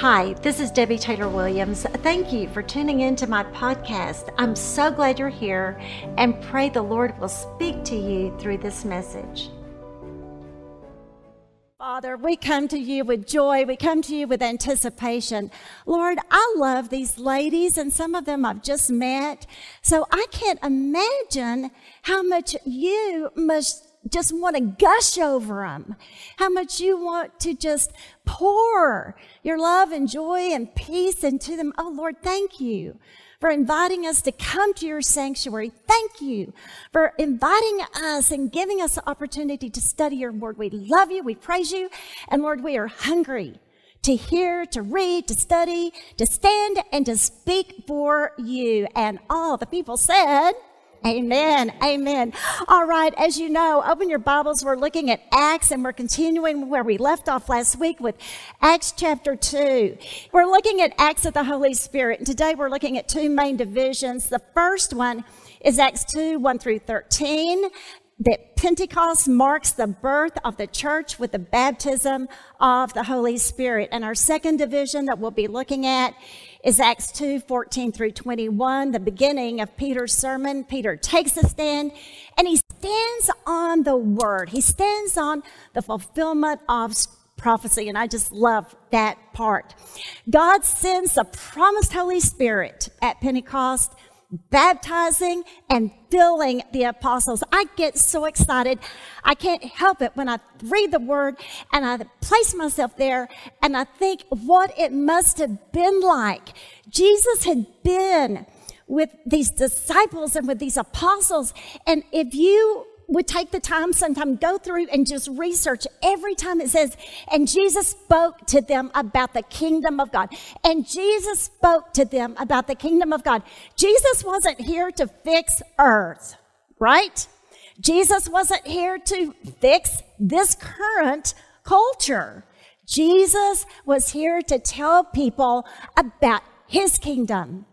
Hi, this is Debbie Taylor Williams. Thank you for tuning in to my podcast. I'm so glad you're here and pray the Lord will speak to you through this message. Father, we come to you with joy. We come to you with anticipation. Lord, I love these ladies, and some of them I've just met. So I can't imagine how much you must just want to gush over them, how much you want to just pour your love and joy and peace into them. Oh Lord, thank you for inviting us to come to your sanctuary. Thank you for inviting us and giving us the opportunity to study your word. We love you. We praise you. And Lord, we are hungry to hear, to read, to study, to stand and to speak for you. And all the people said, Amen. Amen. All right. As you know, open your Bibles. We're looking at Acts and we're continuing where we left off last week with Acts chapter 2. We're looking at Acts of the Holy Spirit. And today we're looking at two main divisions. The first one is Acts 2, 1 through 13 that Pentecost marks the birth of the church with the baptism of the Holy Spirit. And our second division that we'll be looking at is Acts 2, 14 through 21, the beginning of Peter's sermon. Peter takes a stand and he stands on the word. He stands on the fulfillment of prophecy. And I just love that part. God sends the promised Holy Spirit at Pentecost baptizing and filling the apostles. I get so excited. I can't help it when I read the word and I place myself there and I think what it must have been like. Jesus had been with these disciples and with these apostles. And if you would take the time sometime, go through and just research every time it says, and Jesus spoke to them about the kingdom of God. And Jesus spoke to them about the kingdom of God. Jesus wasn't here to fix earth, right? Jesus wasn't here to fix this current culture. Jesus was here to tell people about his kingdom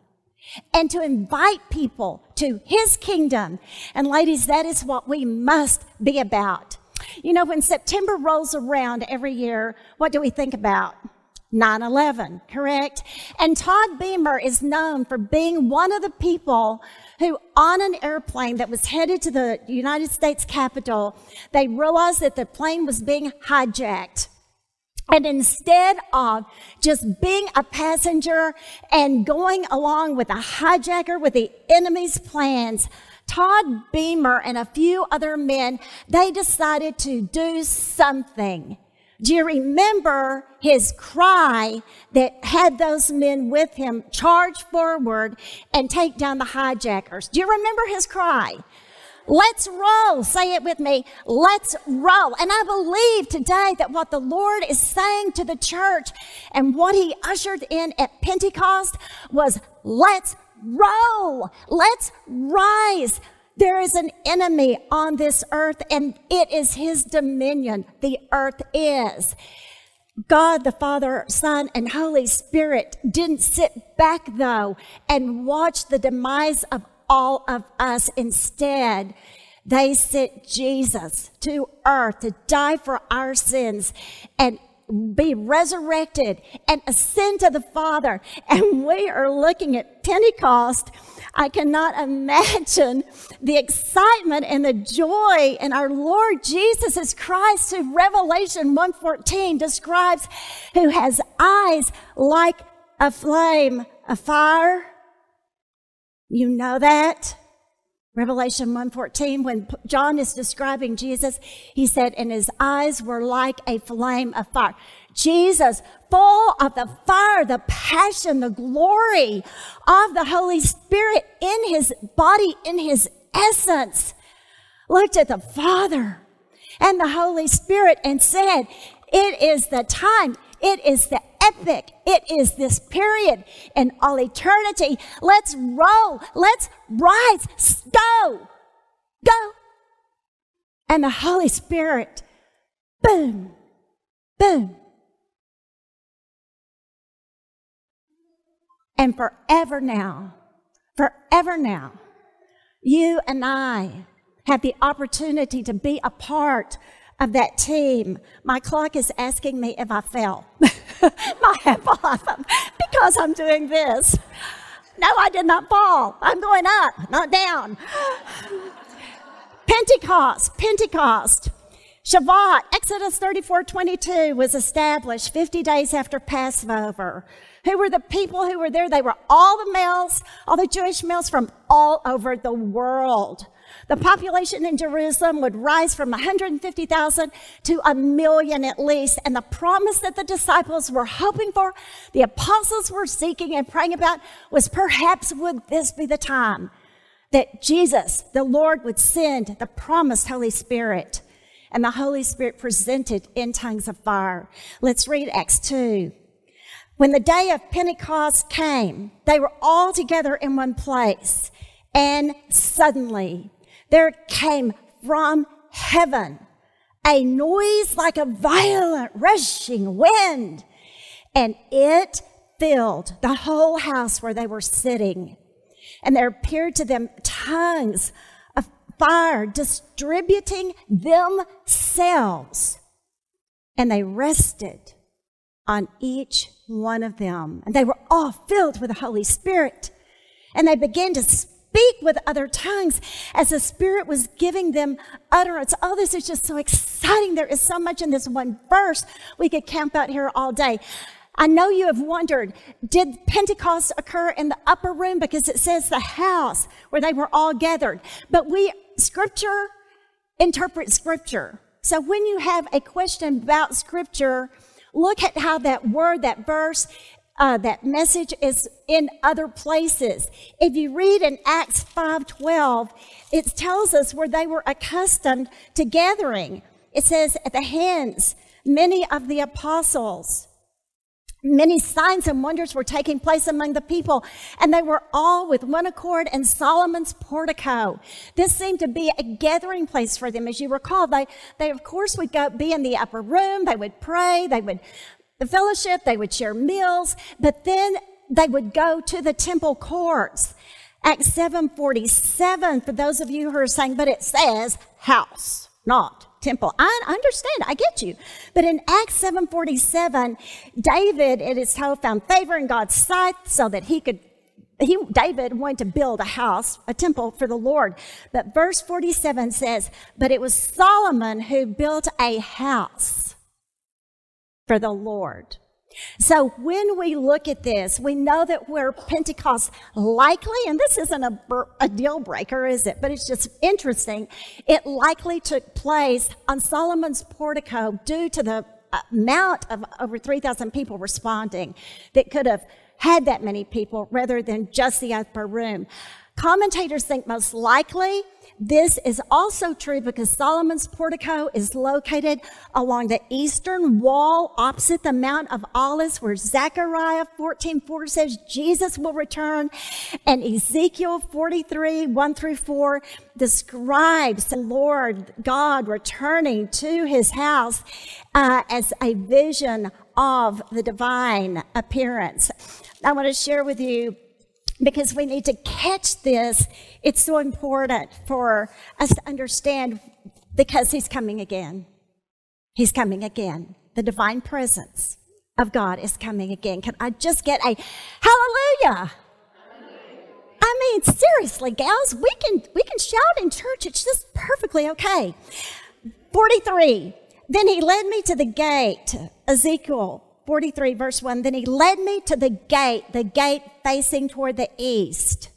and to invite people to his kingdom. And ladies, that is what we must be about. You know, when September rolls around every year, what do we think about? 9 11, correct? And Todd Beamer is known for being one of the people who, on an airplane that was headed to the United States Capitol, they realized that the plane was being hijacked. And instead of just being a passenger and going along with a hijacker with the enemy's plans, Todd Beamer and a few other men, they decided to do something. Do you remember his cry that had those men with him charge forward and take down the hijackers? Do you remember his cry? Let's roll. Say it with me. Let's roll. And I believe today that what the Lord is saying to the church and what he ushered in at Pentecost was let's roll. Let's rise. There is an enemy on this earth and it is his dominion. The earth is. God, the Father, Son, and Holy Spirit didn't sit back though and watch the demise of all of us. Instead, they sent Jesus to earth to die for our sins and be resurrected and ascend to the Father. And we are looking at Pentecost. I cannot imagine the excitement and the joy in our Lord Jesus Christ, who Revelation 1:14 describes, who has eyes like a flame a fire you know that? Revelation 1:14 when John is describing Jesus, he said and his eyes were like a flame of fire. Jesus, full of the fire, the passion, the glory of the Holy Spirit in his body, in his essence, looked at the Father and the Holy Spirit and said, it is the time. It is the epic. It is this period in all eternity. Let's roll. Let's rise. Go. Go. And the Holy Spirit, boom, boom. And forever now, forever now, you and I have the opportunity to be a part of that team. My clock is asking me if I fell. my apple off because I'm doing this. No, I did not fall. I'm going up, not down. Pentecost, Pentecost. Shavuot, Exodus 34 22 was established 50 days after Passover. Who were the people who were there? They were all the males, all the Jewish males from all over the world. The population in Jerusalem would rise from 150,000 to a million at least. And the promise that the disciples were hoping for, the apostles were seeking and praying about was perhaps would this be the time that Jesus, the Lord, would send the promised Holy Spirit. And the Holy Spirit presented in tongues of fire. Let's read Acts 2. When the day of Pentecost came, they were all together in one place. And suddenly there came from heaven a noise like a violent rushing wind, and it filled the whole house where they were sitting. And there appeared to them tongues of fire distributing themselves. And they rested on each one of them. And they were all filled with the Holy Spirit. And they began to speak with other tongues as the Spirit was giving them utterance. Oh, this is just so exciting. There is so much in this one verse. We could camp out here all day. I know you have wondered, did Pentecost occur in the upper room? Because it says the house where they were all gathered. But we, scripture, interpret scripture. So when you have a question about scripture, look at how that word, that verse, uh, that message is in other places. If you read in Acts 5:12, it tells us where they were accustomed to gathering. It says at the hands many of the apostles. Many signs and wonders were taking place among the people, and they were all with one accord in Solomon's portico. This seemed to be a gathering place for them. As you recall, they, they of course would go be in the upper room, they would pray, they would the fellowship, they would share meals, but then they would go to the temple courts. Acts 747, for those of you who are saying, but it says house, not temple. I understand, I get you. But in Acts 747, David, it is told, found favor in God's sight so that he could he, David wanted to build a house, a temple for the Lord. But verse 47 says, but it was Solomon who built a house for the Lord. So when we look at this, we know that where Pentecost likely, and this isn't a, a, deal breaker, is it? But it's just interesting. It likely took place on Solomon's portico due to the uh, amount of over 3,000 people responding that could have had that many people rather than just the upper room. Commentators think most likely this is also true because Solomon's portico is located along the eastern wall opposite the Mount of Olives where Zechariah 14:4 says Jesus will return and Ezekiel 43 1 through 4 describes the Lord God returning to his house uh, as a vision of the divine appearance. I want to share with you because we need to catch this. It's so important for us to understand because he's coming again. He's coming again. The divine presence of God is coming again. Can I just get a hallelujah? I mean, seriously, gals, we can we can shout in church. It's just perfectly okay. 43. Then he led me to the gate, Ezekiel 43, verse 1 Then he led me to the gate, the gate facing toward the east.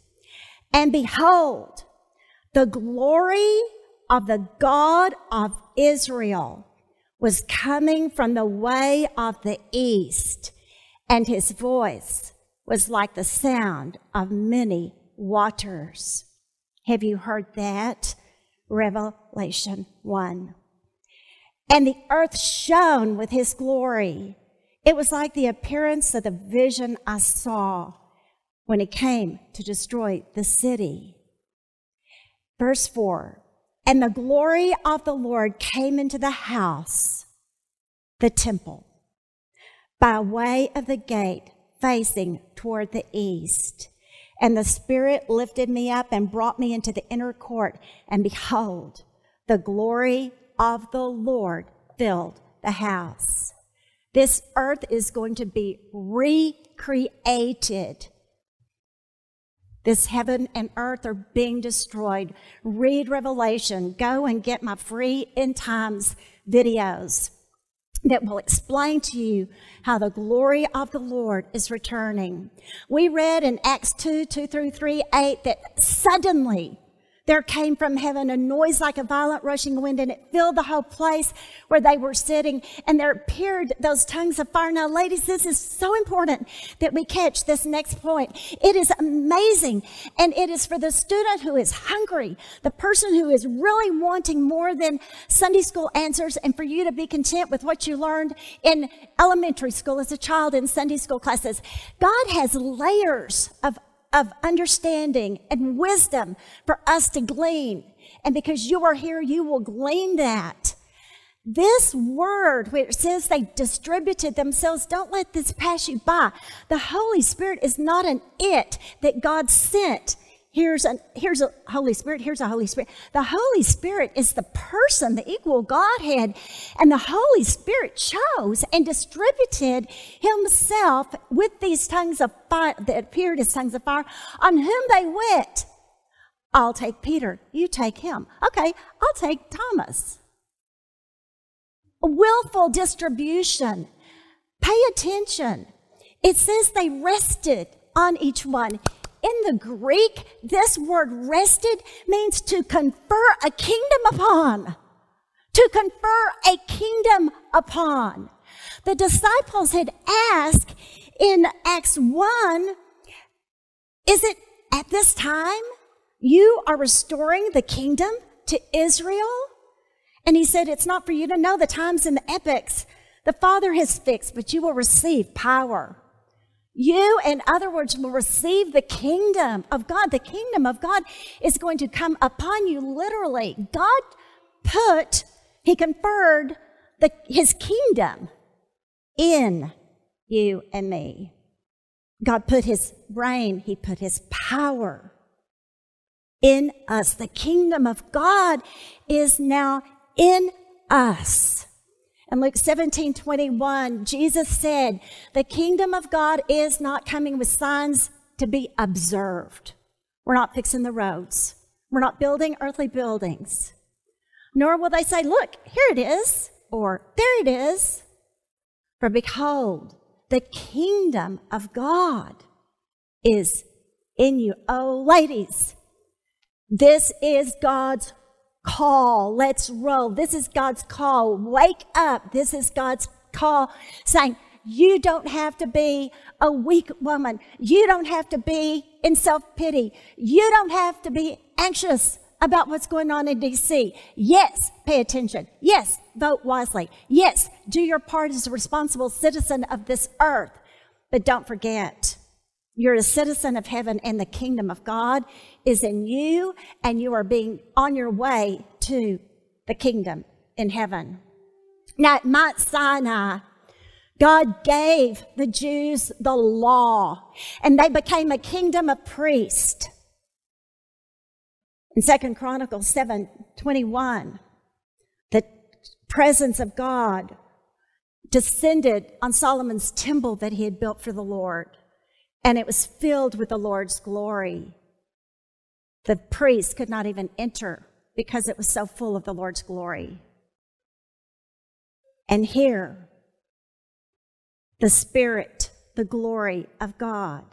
And behold, the glory of the God of Israel was coming from the way of the east, and his voice was like the sound of many waters. Have you heard that? Revelation 1. And the earth shone with his glory it was like the appearance of the vision I saw when he came to destroy the city. Verse 4 And the glory of the Lord came into the house, the temple, by way of the gate facing toward the east. And the Spirit lifted me up and brought me into the inner court. And behold, the glory of the Lord filled the house. This earth is going to be recreated. This heaven and earth are being destroyed. Read Revelation. Go and get my free end times videos that will explain to you how the glory of the Lord is returning. We read in Acts 2, 2 through 3, 8 that suddenly there came from heaven a noise like a violent rushing wind, and it filled the whole place where they were sitting. And there appeared those tongues of fire. Now, ladies, this is so important that we catch this next point. It is amazing. And it is for the student who is hungry, the person who is really wanting more than Sunday school answers, and for you to be content with what you learned in elementary school as a child in Sunday school classes. God has layers of of understanding and wisdom for us to glean. And because you are here, you will glean that. This word, where it says they distributed themselves, don't let this pass you by. The Holy Spirit is not an it that God sent. Here's a, here's a Holy Spirit, here's a Holy Spirit. The Holy Spirit is the person, the equal Godhead, and the Holy Spirit chose and distributed himself with these tongues of fire that appeared as tongues of fire on whom they went. I'll take Peter, you take him. Okay, I'll take Thomas. A willful distribution. Pay attention. It says they rested on each one. In the Greek, this word rested means to confer a kingdom upon. To confer a kingdom upon. The disciples had asked in Acts 1, is it at this time you are restoring the kingdom to Israel? And he said, it's not for you to know the times and the epochs the Father has fixed, but you will receive power you, in other words, will receive the kingdom of God. The kingdom of God is going to come upon you literally. God put, He conferred the, His kingdom in you and me. God put His reign, He put His power in us. The kingdom of God is now in us. In Luke 17, 21, Jesus said, the kingdom of God is not coming with signs to be observed. We're not fixing the roads. We're not building earthly buildings. Nor will they say, look, here it is, or there it is. For behold, the kingdom of God is in you. Oh, ladies, this is God's call. Let's roll. This is God's call. Wake up. This is God's call saying, you don't have to be a weak woman. You don't have to be in self pity. You don't have to be anxious about what's going on in DC. Yes, pay attention. Yes, vote wisely. Yes, do your part as a responsible citizen of this earth. But don't forget, you're a citizen of heaven and the kingdom of God is in you and you are being on your way to the kingdom in heaven. Now at Mount Sinai, God gave the Jews the law and they became a kingdom of priests. In Second Chronicles 7 21, the presence of God descended on Solomon's temple that he had built for the Lord and it was filled with the Lord's glory. The priest could not even enter because it was so full of the Lord's glory. And here, the Spirit, the glory of God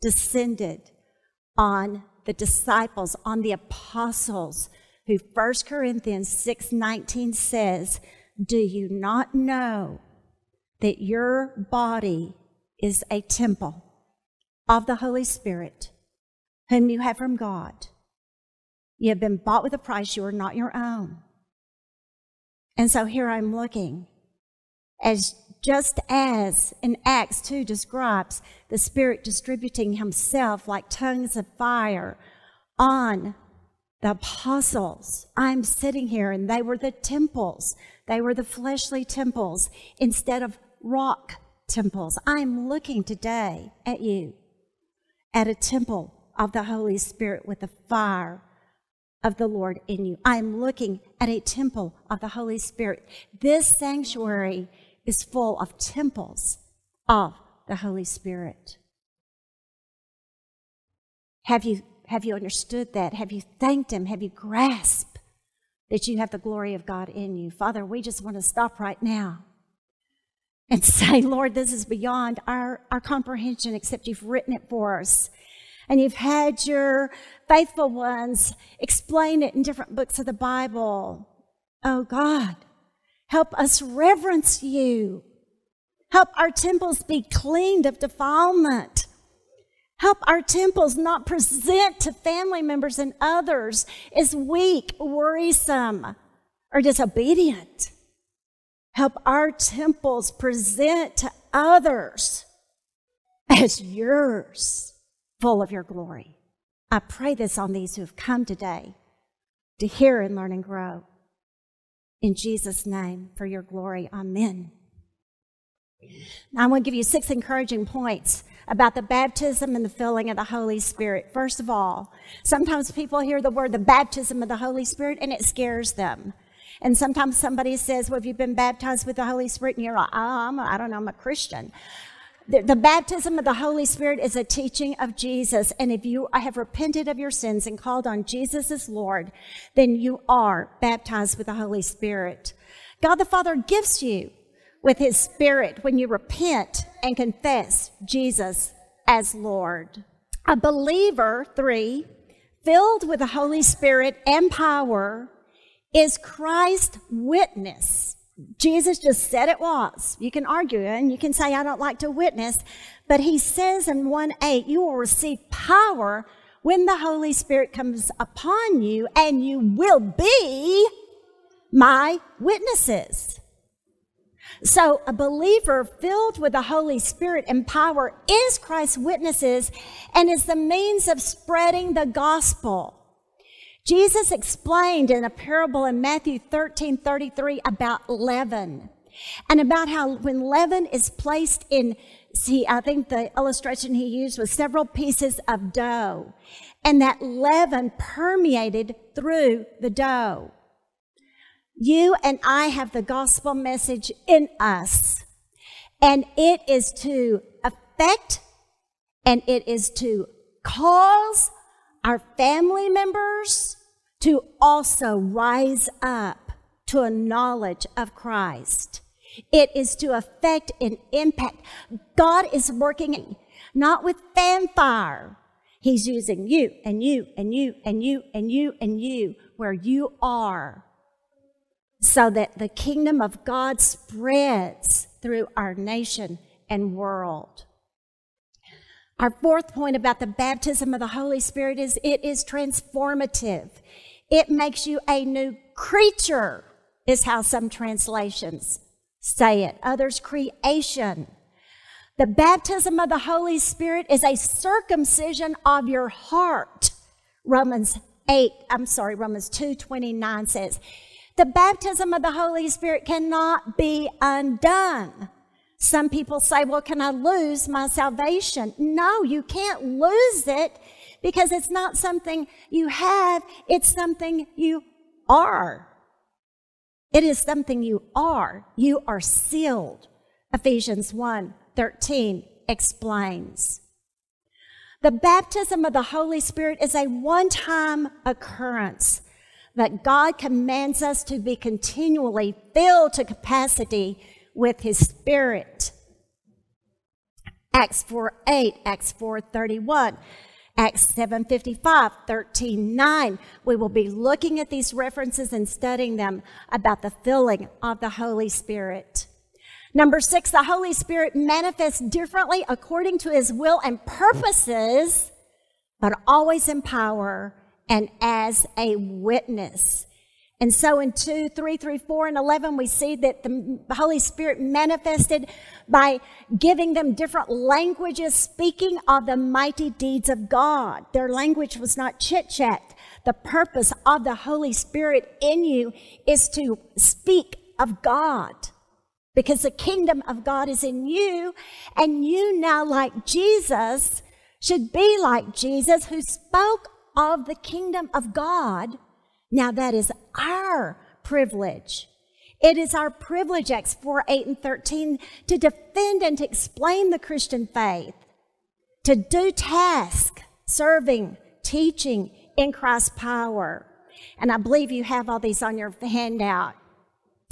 descended on the disciples, on the apostles, who 1 Corinthians 6:19 says, "Do you not know that your body is a temple of the Holy Spirit, whom you have from God. You have been bought with a price, you are not your own. And so here I'm looking as just as in Acts 2 describes the Spirit distributing Himself like tongues of fire on the apostles. I'm sitting here and they were the temples. They were the fleshly temples instead of rock temples. I'm looking today at you at a temple of the Holy Spirit with the fire of the Lord in you. I'm looking at a temple of the Holy Spirit. This sanctuary is full of temples of the Holy Spirit. Have you, have you understood that? Have you thanked Him? Have you grasped that you have the glory of God in you? Father, we just want to stop right now and say, Lord, this is beyond our, our comprehension, except you've written it for us. And you've had your faithful ones explain it in different books of the Bible. Oh God, help us reverence you. Help our temples be cleaned of defilement. Help our temples not present to family members and others as weak, worrisome, or disobedient. Help our temples present to others as yours, full of your glory. I pray this on these who have come today to hear and learn and grow. In Jesus' name, for your glory. Amen. Now, I want to give you six encouraging points about the baptism and the filling of the Holy Spirit. First of all, sometimes people hear the word the baptism of the Holy Spirit and it scares them. And sometimes somebody says, Well, have you been baptized with the Holy Spirit? And you're like, Oh, I'm a, I don't know, I'm a Christian. The, the baptism of the Holy Spirit is a teaching of Jesus. And if you have repented of your sins and called on Jesus as Lord, then you are baptized with the Holy Spirit. God the Father gives you with his Spirit when you repent and confess Jesus as Lord. A believer, three, filled with the Holy Spirit and power, is Christ witness. Jesus just said it was. You can argue and you can say, I don't like to witness, but he says in 1 8, you will receive power when the Holy Spirit comes upon you, and you will be my witnesses. So, a believer filled with the Holy Spirit and power is Christ's witnesses and is the means of spreading the gospel. Jesus explained in a parable in Matthew 13 33 about leaven and about how when leaven is placed in, see, I think the illustration he used was several pieces of dough, and that leaven permeated through the dough. You and I have the gospel message in us, and it is to affect and it is to cause our family members to also rise up to a knowledge of Christ. It is to affect and impact. God is working not with fanfare. He's using you and you and you and you and you and you where you are so that the kingdom of God spreads through our nation and world. Our fourth point about the baptism of the Holy Spirit is it is transformative. It makes you a new creature, is how some translations say it. Others, creation. The baptism of the Holy Spirit is a circumcision of your heart. Romans 8, I'm sorry, Romans 2 29 says, The baptism of the Holy Spirit cannot be undone. Some people say, well, can I lose my salvation? No, you can't lose it because it's not something you have, it's something you are. It is something you are. You are sealed. Ephesians 1 13 explains. The baptism of the Holy Spirit is a one time occurrence that God commands us to be continually filled to capacity with his spirit. Acts 4 8, Acts 4 31. Acts 7:55, 13:9. We will be looking at these references and studying them about the filling of the Holy Spirit. Number 6, the Holy Spirit manifests differently according to his will and purposes, but always in power and as a witness. And so in 2, 3, 3, 4, and 11, we see that the Holy Spirit manifested by giving them different languages, speaking of the mighty deeds of God. Their language was not chit chat. The purpose of the Holy Spirit in you is to speak of God because the kingdom of God is in you, and you now, like Jesus, should be like Jesus who spoke of the kingdom of God now that is our privilege. It is our privilege, Acts 4, 8, and 13, to defend and to explain the Christian faith, to do task, serving, teaching in Christ's power. And I believe you have all these on your handout.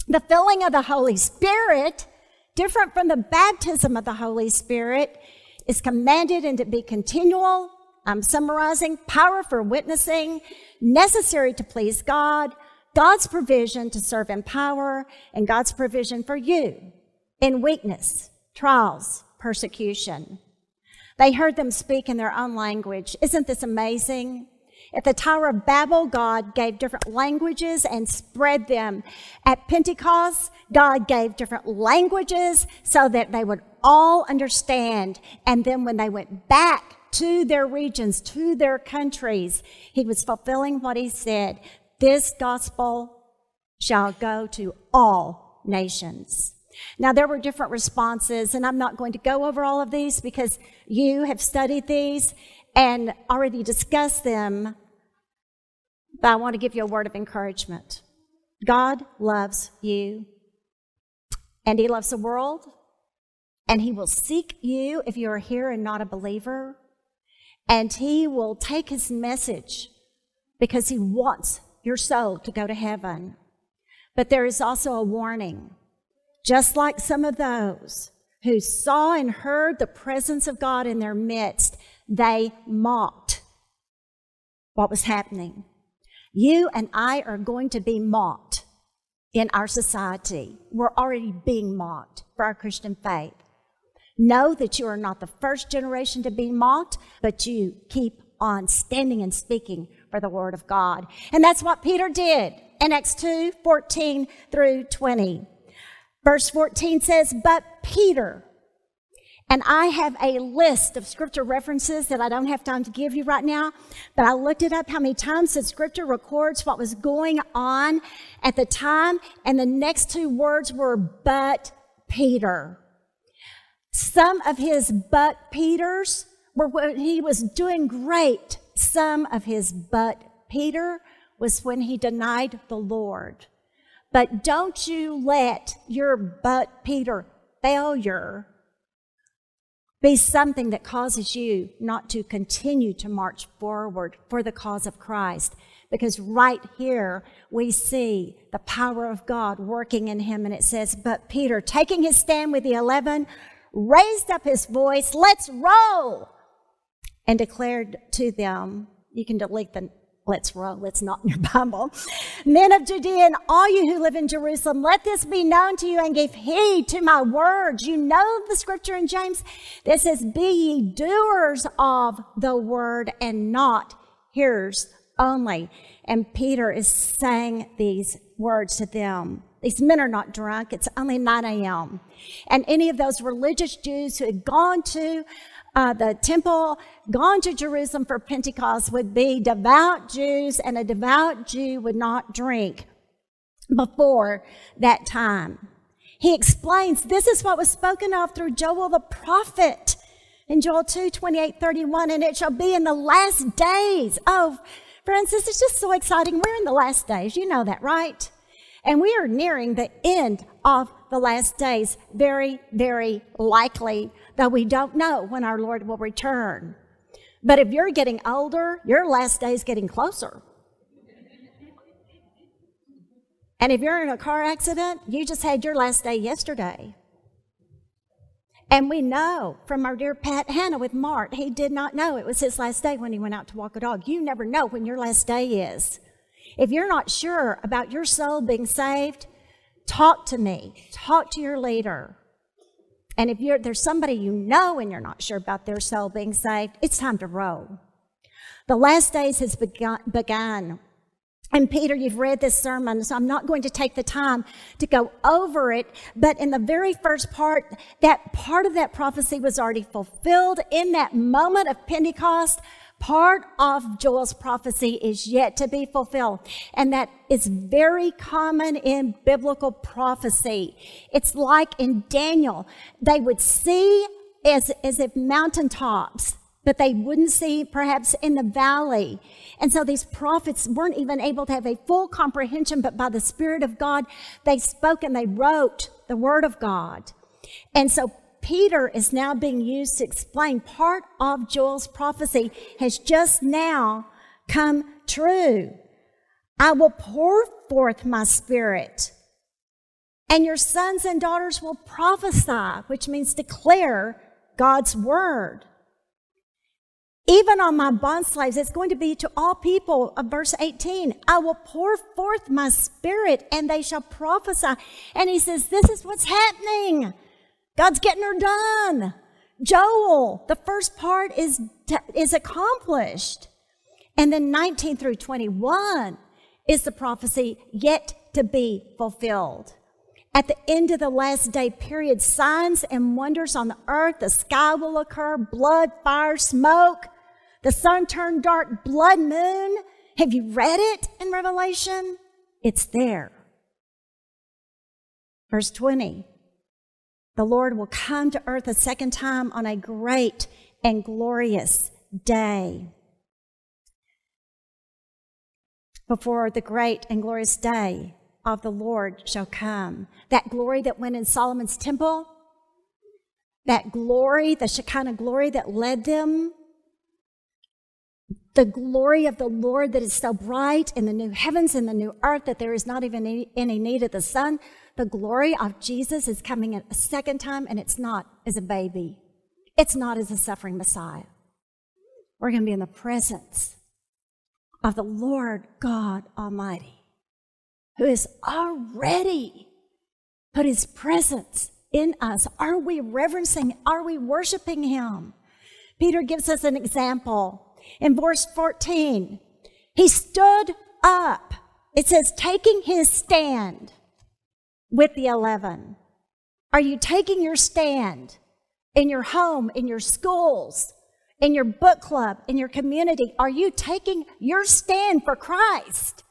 The filling of the Holy Spirit, different from the baptism of the Holy Spirit, is commanded and to be continual. I'm summarizing power for witnessing, necessary to please God, God's provision to serve in power, and God's provision for you in weakness, trials, persecution. They heard them speak in their own language. Isn't this amazing? At the Tower of Babel, God gave different languages and spread them. At Pentecost, God gave different languages so that they would all understand. And then when they went back to their regions, to their countries, He was fulfilling what He said. This gospel shall go to all nations. Now, there were different responses, and I'm not going to go over all of these because you have studied these and already discussed them but I want to give you a word of encouragement. God loves you, and He loves the world, and He will seek you if you are here and not a believer, and He will take His message because He wants your soul to go to heaven. But there is also a warning. Just like some of those who saw and heard the presence of God in their midst, they mocked what was happening. You and I are going to be mocked in our society. We're already being mocked for our Christian faith. Know that you are not the first generation to be mocked, but you keep on standing and speaking for the word of God. And that's what Peter did in Acts 2 14 through 20. Verse 14 says, But Peter, and I have a list of scripture references that I don't have time to give you right now, but I looked it up how many times that scripture records what was going on at the time, and the next two words were but Peter. Some of his but Peters were when he was doing great. Some of his but Peter was when he denied the Lord. But don't you let your but Peter failure be something that causes you not to continue to march forward for the cause of Christ. Because right here we see the power of God working in him. And it says, But Peter, taking his stand with the eleven, raised up his voice, Let's roll! And declared to them, You can delete the Let's roll. It's not in your Bible. Men of Judea and all you who live in Jerusalem, let this be known to you and give heed to my words. You know the scripture in James that says, Be ye doers of the word and not hearers only. And Peter is saying these words to them. These men are not drunk. It's only 9 a.m. And any of those religious Jews who had gone to uh, the temple, gone to Jerusalem for Pentecost would be devout Jews, and a devout Jew would not drink before that time. He explains this is what was spoken of through Joel the prophet in Joel 2 28 31, and it shall be in the last days. Oh, friends, this is just so exciting. We're in the last days. You know that, right? And we are nearing the end of the last days, very, very likely though we don't know when our Lord will return. But if you're getting older, your last day is getting closer. And if you're in a car accident, you just had your last day yesterday. And we know from our dear Pat Hannah with Mart, he did not know it was his last day when he went out to walk a dog. You never know when your last day is. If you're not sure about your soul being saved, talk to me. Talk to your leader. And if there's somebody you know and you're not sure about their soul being saved, it's time to roll. The last days has begun, begun. And Peter, you've read this sermon, so I'm not going to take the time to go over it. But in the very first part, that part of that prophecy was already fulfilled in that moment of Pentecost Part of Joel's prophecy is yet to be fulfilled, and that is very common in biblical prophecy. It's like in Daniel, they would see as, as if mountaintops but they wouldn't see perhaps in the valley. And so these prophets weren't even able to have a full comprehension, but by the Spirit of God, they spoke and they wrote the Word of God. And so Peter is now being used to explain part of Joel's prophecy has just now come true. I will pour forth my spirit, and your sons and daughters will prophesy, which means declare God's word. Even on my bond slaves, it's going to be to all people. Of verse 18, I will pour forth my spirit and they shall prophesy. And he says, this is what's happening. God's getting her done. Joel, the first part is, is accomplished. And then 19 through 21 is the prophecy yet to be fulfilled. At the end of the last day period, signs and wonders on the earth, the sky will occur, blood, fire, smoke, the sun turned dark, blood moon. Have you read it in Revelation? It's there. Verse 20. The Lord will come to earth a second time on a great and glorious day. Before the great and glorious day of the Lord shall come. That glory that went in Solomon's temple, that glory, the Shekinah glory that led them the glory of the Lord that is so bright in the new heavens and the new earth that there is not even any, need of the sun. The glory of Jesus is coming in a second time, and it's not as a baby. It's not as a suffering Messiah. We're going to be in the presence of the Lord God Almighty, who has already put his presence in us. Are we reverencing? Are we worshiping him? Peter gives us an example in verse 14. He stood up. It says, taking his stand with the 11. Are you taking your stand in your home, in your schools, in your book club, in your community? Are you taking your stand for Christ?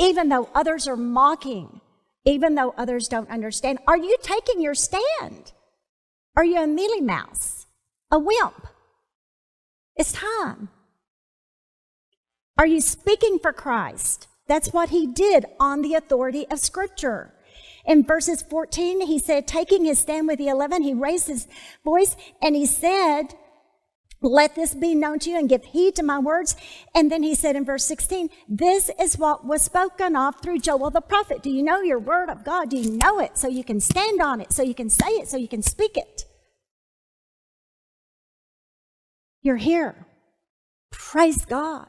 Even though others are mocking, even though others don't understand, are you taking your stand? Are you a mealy mouse, a wimp? It's time. Are you speaking for Christ? That's what he did on the authority of Scripture. In verses 14, he said, taking his stand with the eleven, he raised his voice and he said, let this be known to you and give heed to my words. And then he said in verse 16, this is what was spoken of through Joel the prophet. Do you know your word of God? Do you know it so you can stand on it, so you can say it, so you can speak it? You're here. Praise God.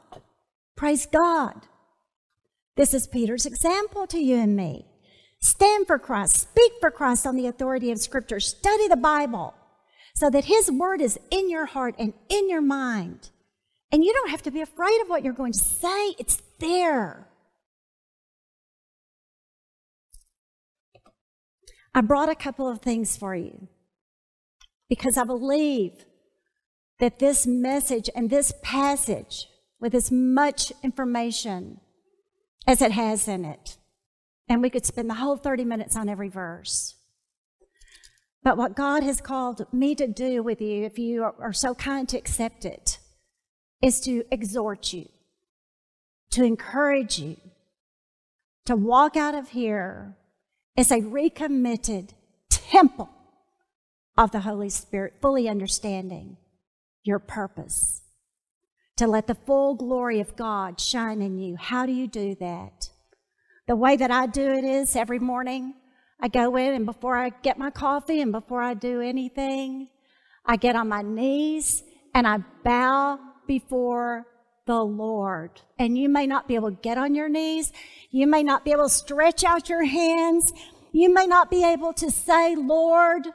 Praise God. This is Peter's example to you and me. Stand for Christ, speak for Christ on the authority of Scripture, study the Bible so that His Word is in your heart and in your mind. And you don't have to be afraid of what you're going to say, it's there. I brought a couple of things for you because I believe that this message and this passage with as much information as it has in it. And we could spend the whole 30 minutes on every verse. But what God has called me to do with you, if you are so kind to accept it, is to exhort you, to encourage you, to walk out of here as a recommitted temple of the Holy Spirit, fully understanding your purpose to let the full glory of God shine in you. How do you do that? The way that I do it is every morning I go in and before I get my coffee and before I do anything, I get on my knees and I bow before the Lord. And you may not be able to get on your knees. You may not be able to stretch out your hands. You may not be able to say, Lord,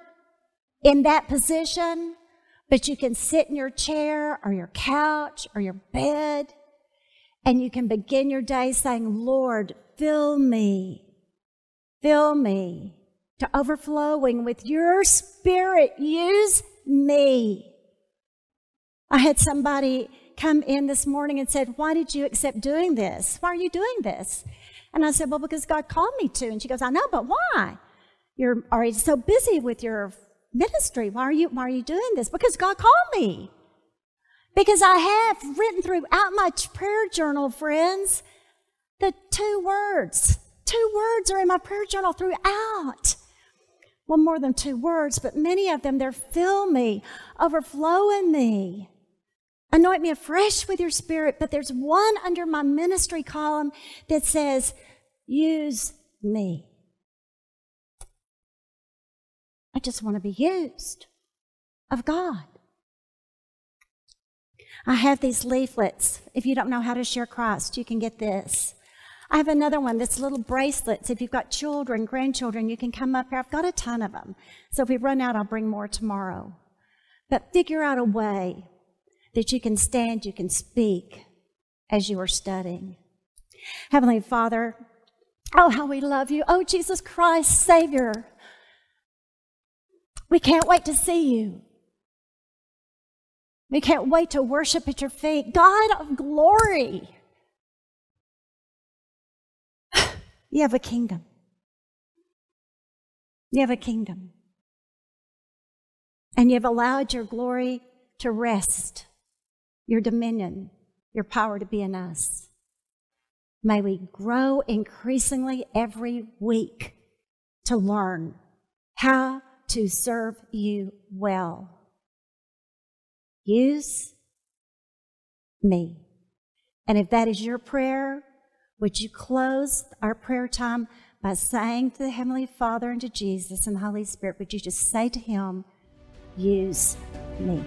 in that position. But you can sit in your chair or your couch or your bed and you can begin your day saying, Lord, fill me, fill me to overflowing with your spirit. Use me. I had somebody come in this morning and said, Why did you accept doing this? Why are you doing this? And I said, Well, because God called me to. And she goes, I know, but why? You're already so busy with your ministry. Why are you, why are you doing this? Because God called me. Because I have written throughout my prayer journal, friends, the two words. Two words are in my prayer journal throughout. Well, more than two words, but many of them, they're fill me, overflow in me. Anoint me afresh with your spirit. But there's one under my ministry column that says, use me. I just want to be used of God. I have these leaflets. If you don't know how to share Christ, you can get this. I have another one that's little bracelets. If you've got children, grandchildren, you can come up here. I've got a ton of them. So if we run out, I'll bring more tomorrow. But figure out a way that you can stand, you can speak as you are studying. Heavenly Father, oh, how we love you. Oh, Jesus Christ, Savior. We can't wait to see you. We can't wait to worship at your feet. God of glory. You have a kingdom. You have a kingdom. And you've allowed your glory to rest, your dominion, your power to be in us. May we grow increasingly every week to learn how to serve you well. Use me. And if that is your prayer, would you close our prayer time by saying to the Heavenly Father and to Jesus and the Holy Spirit, would you just say to Him, Use me?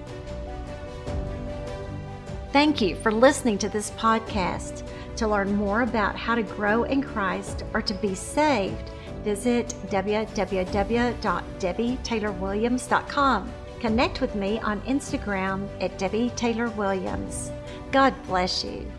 Thank you for listening to this podcast. To learn more about how to grow in Christ or to be saved, visit www.debbietaylorwilliams.com. Connect with me on Instagram at Debbie Taylor Williams. God bless you.